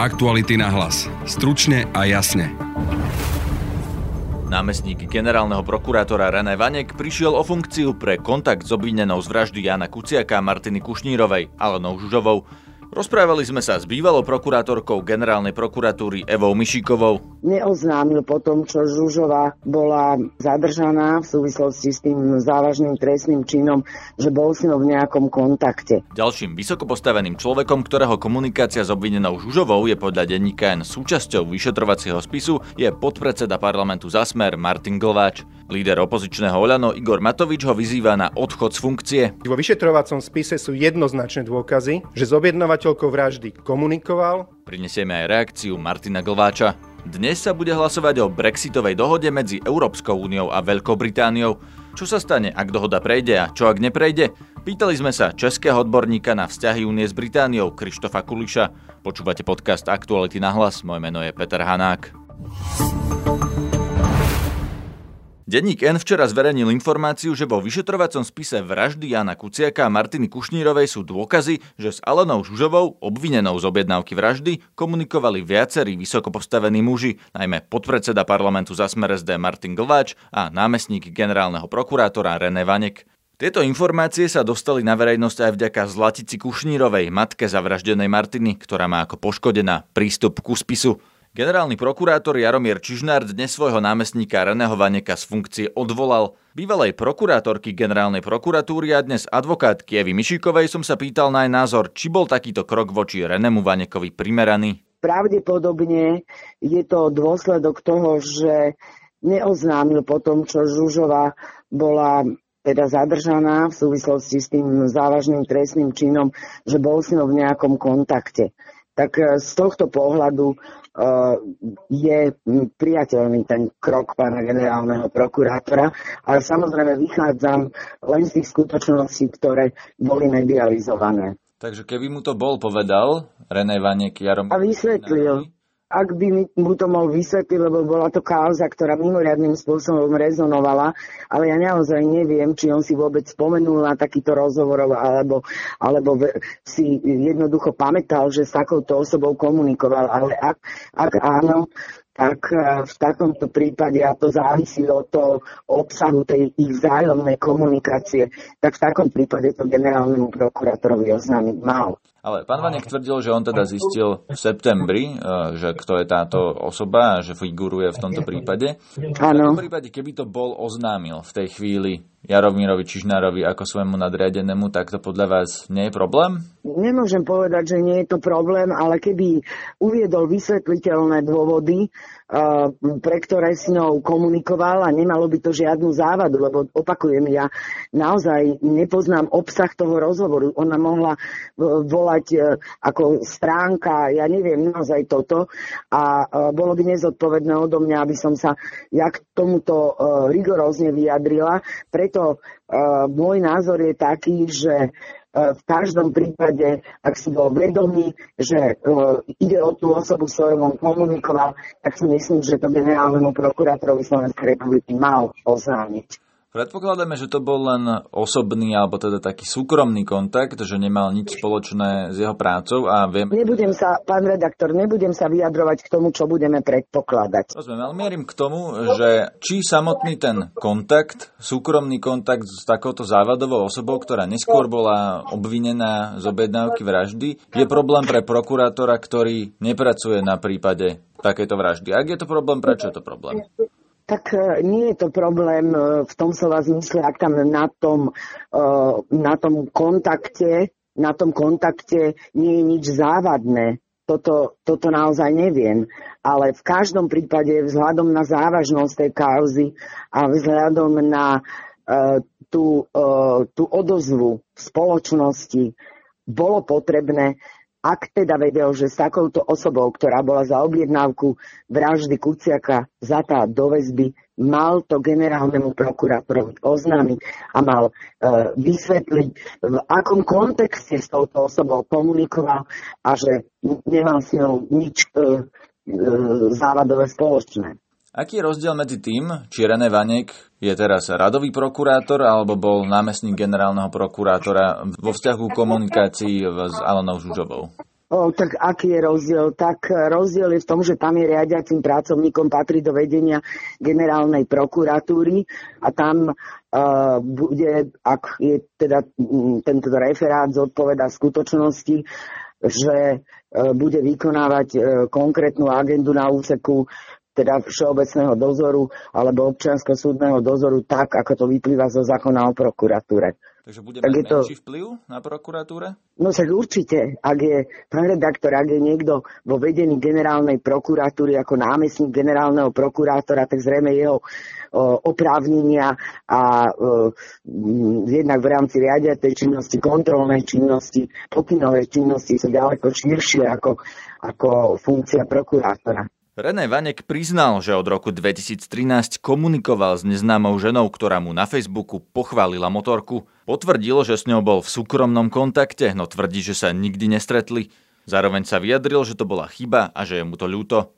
Aktuality na hlas. Stručne a jasne. Námestník generálneho prokurátora René Vanek prišiel o funkciu pre kontakt s obvinenou z vraždy Jana Kuciaka a Martiny Kušnírovej, Alenou Žužovou. Rozprávali sme sa s bývalou prokurátorkou generálnej prokuratúry Evou Mišikovou. Neoznámil potom, čo Žužová bola zadržaná v súvislosti s tým závažným trestným činom, že bol s ňou v nejakom kontakte. Ďalším vysokopostaveným človekom, ktorého komunikácia s obvinenou Žužovou je podľa denníka N súčasťou vyšetrovacieho spisu, je podpredseda parlamentu Zasmer Martin Glváč. Líder opozičného Oľano Igor Matovič ho vyzýva na odchod z funkcie. Vo vyšetrovacom spise sú jednoznačné dôkazy, že zobjednávateľkou vraždy komunikoval. Prinesieme aj reakciu Martina Glváča. Dnes sa bude hlasovať o brexitovej dohode medzi Európskou úniou a Veľkou Britániou. Čo sa stane, ak dohoda prejde a čo ak neprejde? Pýtali sme sa českého odborníka na vzťahy únie s Britániou Krištofa Kuliša. Počúvate podcast Aktuality na hlas, moje meno je Peter Hanák. Denník N včera zverejnil informáciu, že vo vyšetrovacom spise vraždy Jana Kuciaka a Martiny Kušnírovej sú dôkazy, že s Alenou Žužovou, obvinenou z objednávky vraždy, komunikovali viacerí vysokopostavení muži, najmä podpredseda parlamentu za smer SD Martin Glváč a námestník generálneho prokurátora René Vanek. Tieto informácie sa dostali na verejnosť aj vďaka Zlatici Kušnírovej, matke zavraždenej Martiny, ktorá má ako poškodená prístup ku spisu. Generálny prokurátor Jaromír Čižnár dnes svojho námestníka Reného Vaneka z funkcie odvolal. Bývalej prokurátorky generálnej prokuratúry a dnes advokátky Evy Mišikovej som sa pýtal na jej názor, či bol takýto krok voči Renému Vanekovi primeraný. Pravdepodobne je to dôsledok toho, že neoznámil potom, čo Žužová bola teda zadržaná v súvislosti s tým závažným trestným činom, že bol s ňou v nejakom kontakte. Tak z tohto pohľadu Eh, je priateľný ten krok pána generálneho prokurátora, ale samozrejme vychádzam len z tých skutočností, ktoré boli medializované. Takže keby mu to bol povedal René Vanek Jarom... A vysvetlil ak by mu to mohol vysvetliť, lebo bola to kauza, ktorá mimoriadným spôsobom rezonovala, ale ja naozaj neviem, či on si vôbec spomenul na takýto rozhovor, alebo, alebo si jednoducho pamätal, že s takouto osobou komunikoval. Ale ak, ak áno, tak e, v takomto prípade, a to závisí od toho obsahu tej ich vzájomnej komunikácie, tak v takom prípade to generálnemu prokurátorovi oznámiť mal. Ale pán Vanek tvrdil, že on teda zistil v septembri, e, že kto je táto osoba a že figuruje v tomto prípade. Áno. V tom prípade, keby to bol oznámil v tej chvíli Jaromírovi Čižnárovi ako svojmu nadriadenému, tak to podľa vás nie je problém? Nemôžem povedať, že nie je to problém, ale keby uviedol vysvetliteľné dôvody, pre ktoré s ňou komunikoval a nemalo by to žiadnu závadu, lebo opakujem, ja naozaj nepoznám obsah toho rozhovoru. Ona mohla e, volať e, ako stránka, ja neviem naozaj toto a bolo by nezodpovedné odo mňa, aby som sa ja k tomuto rigorózne vyjadrila. Preto môj názor je taký, že v každom prípade, ak si bol vedomý, že uh, ide o tú osobu, s ktorou komunikoval, tak si myslím, že to generálnemu prokurátorovi Slovenskej republiky mal oznámiť. Predpokladáme, že to bol len osobný alebo teda taký súkromný kontakt, že nemal nič spoločné s jeho prácou a viem... Nebudem sa, pán redaktor, nebudem sa vyjadrovať k tomu, čo budeme predpokladať. Rozumiem, ale mierim k tomu, že či samotný ten kontakt, súkromný kontakt s takouto závadovou osobou, ktorá neskôr bola obvinená z objednávky vraždy, je problém pre prokurátora, ktorý nepracuje na prípade takéto vraždy. Ak je to problém, prečo je to problém? Tak e, nie je to problém e, v tom slova zmysle, ak tam na tom, e, na tom kontakte, na tom kontakte nie je nič závadné. Toto, toto naozaj neviem. Ale v každom prípade vzhľadom na závažnosť tej kauzy a vzhľadom na tú, tú odozvu v spoločnosti bolo potrebné ak teda vedel, že s takouto osobou, ktorá bola za objednávku vraždy Kuciaka zatá do väzby, mal to generálnemu prokurátorovi oznámiť a mal e, vysvetliť, v akom kontexte s touto osobou komunikoval a že nemal s ňou nič e, e, závadové spoločné. Aký je rozdiel medzi tým, či René Vanek je teraz radový prokurátor alebo bol námestník generálneho prokurátora vo vzťahu komunikácii s Alenou Žužovou? O, tak aký je rozdiel? Tak rozdiel je v tom, že tam je riadiacim pracovníkom, patrí do vedenia generálnej prokuratúry a tam uh, bude, ak je teda tento referát zodpoveda skutočnosti, že uh, bude vykonávať uh, konkrétnu agendu na úseku teda všeobecného dozoru alebo občiansko-súdneho dozoru tak, ako to vyplýva zo zákona o prokuratúre. Takže bude mať to... menší vplyv na prokuratúre? No však určite. Ak je, pán redaktor, ak je niekto vo vedení generálnej prokuratúry ako námestník generálneho prokurátora, tak zrejme jeho o, oprávnenia a o, jednak v rámci riadiatej činnosti, kontrolnej činnosti, pokynovej činnosti sú ďaleko širšie ako, ako funkcia prokurátora. René Vanek priznal, že od roku 2013 komunikoval s neznámou ženou, ktorá mu na Facebooku pochválila motorku. Potvrdil, že s ňou bol v súkromnom kontakte, no tvrdí, že sa nikdy nestretli. Zároveň sa vyjadril, že to bola chyba a že je mu to ľúto.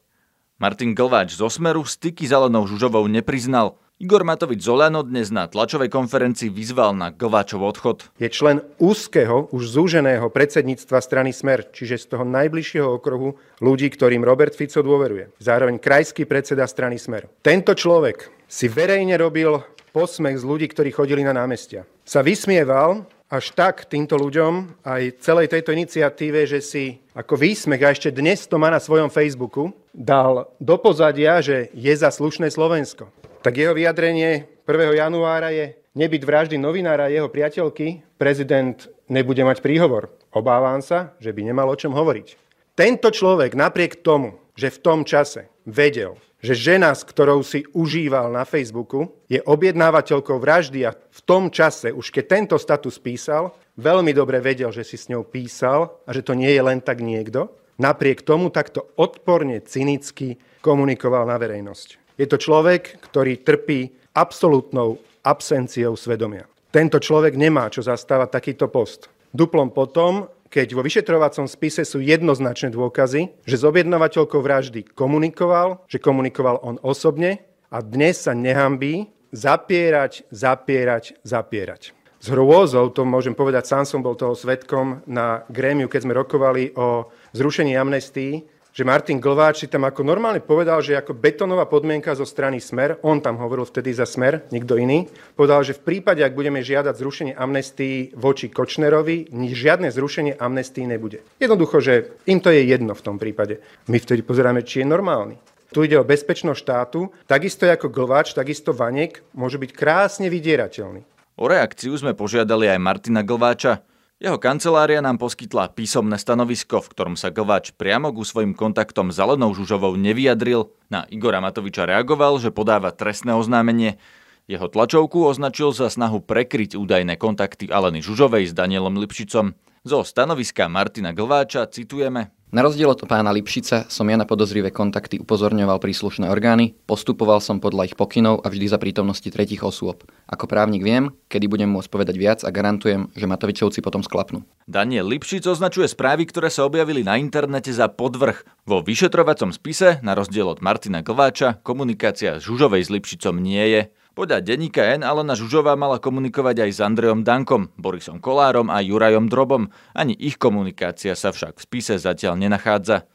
Martin Glváč zo Smeru styky s Alenou Žužovou nepriznal. Igor Matovič Zolano dnes na tlačovej konferencii vyzval na Glváčov odchod. Je člen úzkeho, už zúženého predsedníctva strany Smer, čiže z toho najbližšieho okruhu ľudí, ktorým Robert Fico dôveruje. Zároveň krajský predseda strany Smer. Tento človek si verejne robil posmech z ľudí, ktorí chodili na námestia. Sa vysmieval až tak týmto ľuďom aj celej tejto iniciatíve, že si ako výsmech, a ešte dnes to má na svojom Facebooku, dal do pozadia, že je za slušné Slovensko tak jeho vyjadrenie 1. januára je nebyť vraždy novinára a jeho priateľky, prezident nebude mať príhovor. Obávam sa, že by nemal o čom hovoriť. Tento človek napriek tomu, že v tom čase vedel, že žena, s ktorou si užíval na Facebooku, je objednávateľkou vraždy a v tom čase, už keď tento status písal, veľmi dobre vedel, že si s ňou písal a že to nie je len tak niekto, napriek tomu takto odporne, cynicky komunikoval na verejnosť. Je to človek, ktorý trpí absolútnou absenciou svedomia. Tento človek nemá čo zastávať takýto post. Duplom potom, keď vo vyšetrovacom spise sú jednoznačné dôkazy, že s objednávateľkou vraždy komunikoval, že komunikoval on osobne a dnes sa nehambí zapierať, zapierať, zapierať. S hrôzou, to môžem povedať, sám som bol toho svetkom na grémiu, keď sme rokovali o zrušení amnestii, že Martin Glváč si tam ako normálne povedal, že ako betonová podmienka zo strany Smer, on tam hovoril vtedy za Smer, nikto iný, povedal, že v prípade, ak budeme žiadať zrušenie amnestii voči Kočnerovi, žiadne zrušenie amnestii nebude. Jednoducho, že im to je jedno v tom prípade. My vtedy pozeráme, či je normálny. Tu ide o bezpečnosť štátu, takisto ako Glváč, takisto Vanek môže byť krásne vydierateľný. O reakciu sme požiadali aj Martina Glváča. Jeho kancelária nám poskytla písomné stanovisko, v ktorom sa Glváč priamo ku svojim kontaktom s Alenou Žužovou nevyjadril. Na Igora Matoviča reagoval, že podáva trestné oznámenie. Jeho tlačovku označil za snahu prekryť údajné kontakty Aleny Žužovej s Danielom Lipšicom. Zo stanoviska Martina Glváča citujeme. Na rozdiel od pána Lipšica som ja na podozrivé kontakty upozorňoval príslušné orgány, postupoval som podľa ich pokynov a vždy za prítomnosti tretich osôb. Ako právnik viem, kedy budem môcť povedať viac a garantujem, že Matovičovci potom sklapnú. Daniel Lipšic označuje správy, ktoré sa objavili na internete za podvrh. Vo vyšetrovacom spise, na rozdiel od Martina Glváča, komunikácia Žužovej s Lipšicom nie je. Podľa denníka N Alena Žužová mala komunikovať aj s Andrejom Dankom, Borisom Kolárom a Jurajom Drobom. Ani ich komunikácia sa však v spise zatiaľ nenachádza.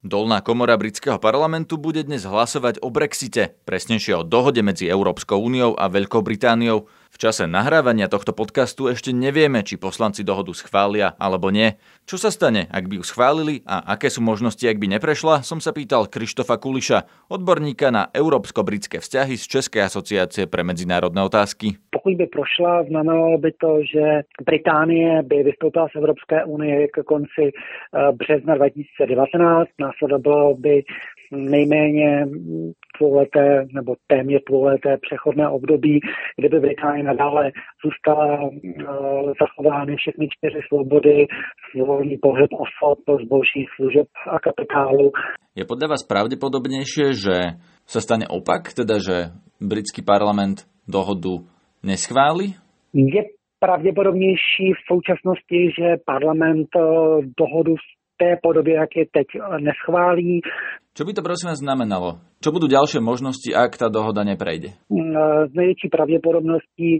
Dolná komora britského parlamentu bude dnes hlasovať o Brexite, presnejšie o dohode medzi Európskou úniou a Veľkou Britániou. V čase nahrávania tohto podcastu ešte nevieme, či poslanci dohodu schvália alebo nie. Čo sa stane, ak by ju schválili a aké sú možnosti, ak by neprešla, som sa pýtal Krištofa Kuliša, odborníka na európsko-britské vzťahy z Českej asociácie pre medzinárodné otázky. Pokud by prošla, znamenalo by to, že Británie by vystoupila z Evropské unie k konci eh, března 2019, následovalo by nejméně dvouleté nebo téměř dvouleté přechodné období, kde by Británie nadále zůstala uh, zachovány všechny čtyři svobody, volný pohyb osob, zboží, služeb a kapitálu. Je podľa vás pravdepodobnejšie, že sa stane opak, teda že britský parlament dohodu neschváli? Je pravděpodobnější v současnosti, že parlament dohodu té podobě, jak je teď, neschválí. Čo by to prosím vás znamenalo? Čo budú ďalšie možnosti, ak tá dohoda neprejde? S největší pravděpodobností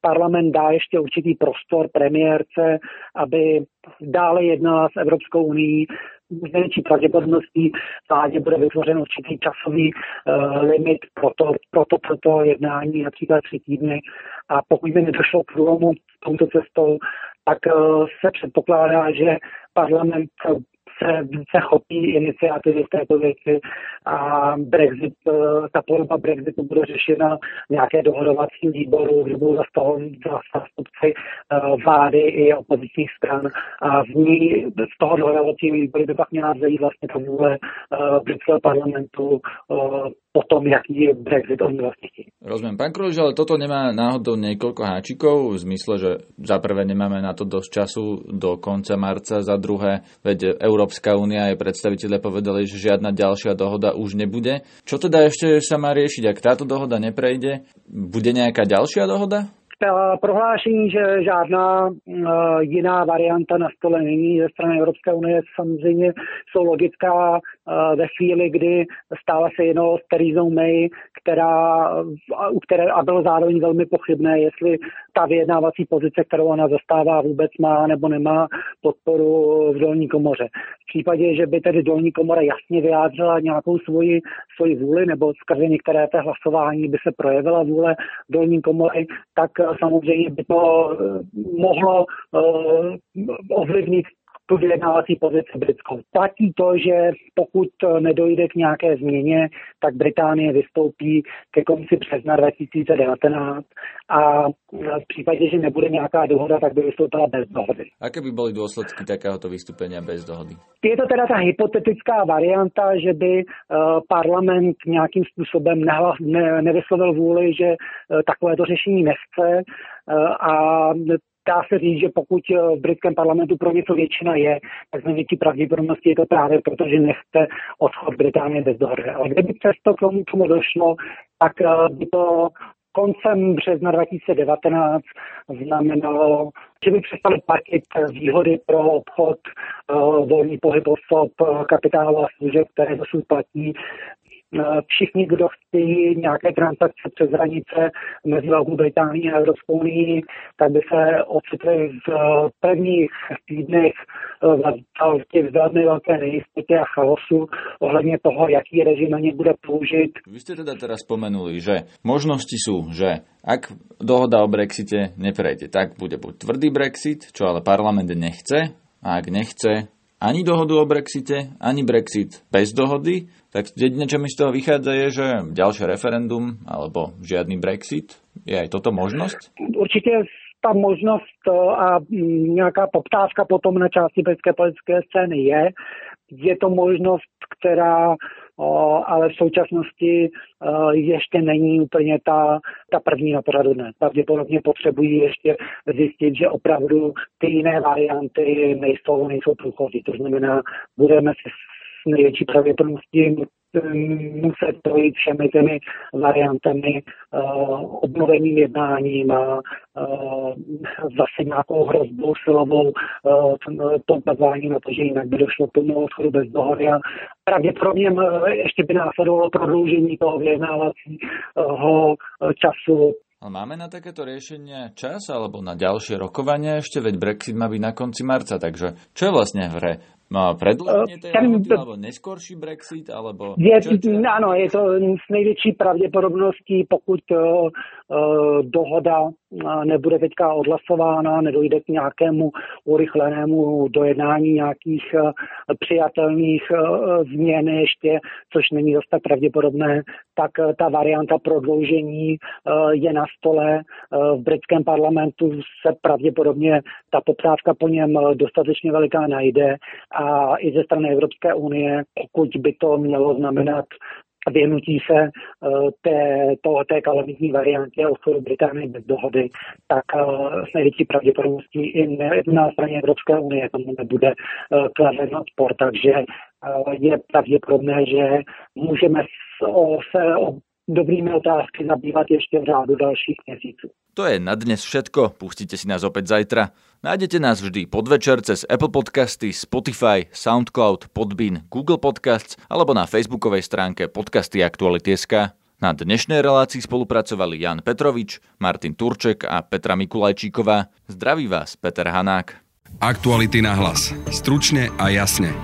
parlament dá ještě určitý prostor premiérce, aby dále jednala s Evropskou unii s největší pravděpodobností vládě bude vytvořen určitý časový uh, limit pro to, pro, to, pro to jednání, například tři týdny. A pokud by nedošlo k průlomu touto cestou, tak uh, se předpokládá, že parlament se více chopí iniciativy v této věci a Brexit, eh, ta podoba Brexitu bude řešena nějaké dohodovací výboru, kde budou zastupci eh, vlády i opozičních stran a v ní z toho dohodovacího výboru by pak měla vzejít vlastně ta vůle eh, britského parlamentu o tom, jaký je Brexit vlastne chtějí. Rozumiem. Pán Kruž, ale toto nemá náhodou niekoľko háčikov, v zmysle, že za prvé nemáme na to dosť času do konca marca, za druhé, veď Európska únia aj predstaviteľe povedali, že žiadna ďalšia dohoda už nebude. Čo teda ešte sa má riešiť, ak táto dohoda neprejde? Bude nejaká ďalšia dohoda? Prohlášení, že žádná jiná varianta na stole není ze strany Evropské unie, samozřejmě jsou logická ve chvíli, kdy stále se jednalo s Terizou May, která, u které, a bylo zároveň velmi pochybné, jestli ta vyjednávací pozice, kterou ona zastává, vůbec má nebo nemá podporu v dolní komoře. V případě, že by tedy dolní komora jasně vyjádřila nějakou svoji, svoji vůli, nebo skrze některé té hlasování by se projevila vůle dolní komory, tak samozřejmě by to eh, mohlo uh, ovlivnit tu vyjednávací pozici britskou. Platí to, že pokud nedojde k nějaké změně, tak Británie vystoupí ke konci března 2019 a v případě, že nebude nějaká dohoda, tak by vystoupila bez dohody. Aké by byly důsledky takéhoto vystoupení bez dohody? Je to teda ta hypotetická varianta, že by uh, parlament nějakým způsobem nehlas, ne, nevyslovil vůli, že takovéto řešení nechce a dá se říct, že pokud eh, v britském parlamentu pro něco většina je, tak z největší pravděpodobnosti je to právě proto, že nechce odchod Británie bez dohody. Ale kdyby přesto k tomu, tomu došlo, tak eh, by to koncem března 2019 znamenalo, že by přestali platit výhody pro obchod, eh, volný pohyb osob, kapitálu a služeb, které dosud platí všichni, kdo chtějí nějaké transakce přes hranice mezi Velkou Británií a Evropskou unii, tak by se ocitli v eh, prvních týdnech eh, v těch velmi velké nejistotě a chaosu ohledně toho, jaký režim na ně bude použit. Vy jste teda teraz spomenuli, že možnosti sú, že ak dohoda o Brexite neprejde, tak bude buď tvrdý Brexit, čo ale parlament nechce, a ak nechce, ani dohodu o Brexite, ani Brexit bez dohody, tak jedine, čo mi z toho vychádza, je, že ďalšie referendum alebo žiadny Brexit. Je aj toto možnosť? Určite ta možnost e, a nějaká poptávka potom na části britské politické scény je. Je to možnost, která ale v současnosti e, ještě není úplně ta, ta první na pořadu dne. Pravděpodobně potřebují ještě zjistit, že opravdu ty jiné varianty nejsou, nejsou průchozí. To znamená, budeme si s největší pravděpodobností muset projít všemi těmi variantami uh, obnoveným jednáním uh, zase nějakou hrozbou silovou uh, poukazování na to, že jinak by došlo k tomu odchodu bez dohody. A pravděpodobně ještě by následovalo prodloužení toho vyjednávacího času. Ale máme na takéto riešenie čas alebo na ďalšie rokovania ešte, veď Brexit má byť na konci marca, takže čo je vlastne v hre? Predĺženie tej lehoty, alebo neskorší Brexit, alebo... Je, čo, čo? Áno, je to s největší pravděpodobností, pokud uh, dohoda uh, nebude teďka odhlasována, nedojde k nějakému urychlenému dojednání nějakých uh, přijatelných uh, změn ještě, což není dost tak pravděpodobné, tak uh, ta varianta prodloužení uh, je na stole. Uh, v britském parlamentu se pravděpodobně ta poptávka po něm dostatečně veliká najde a i ze strany Evropské unie, pokud by to mělo znamenat vyhnutí se eh, té, to, té kalamitní variantě odchodu Británie bez dohody, tak eh, s největší pravděpodobností i na straně Evropské unie tomu nebude eh, kladen odpor, takže je pravděpodobné, že můžeme se o dobrými otázky zabývat ještě v řádu dalších měsíců. To je na dnes všetko, pustite si nás opäť zajtra. Nájdete nás vždy podvečer cez Apple Podcasty, Spotify, Soundcloud, Podbean, Google Podcasts alebo na facebookovej stránke podcasty Aktuality.sk. Na dnešnej relácii spolupracovali Jan Petrovič, Martin Turček a Petra Mikulajčíková. Zdraví vás Peter Hanák. Aktuality na hlas. Stručne a jasne.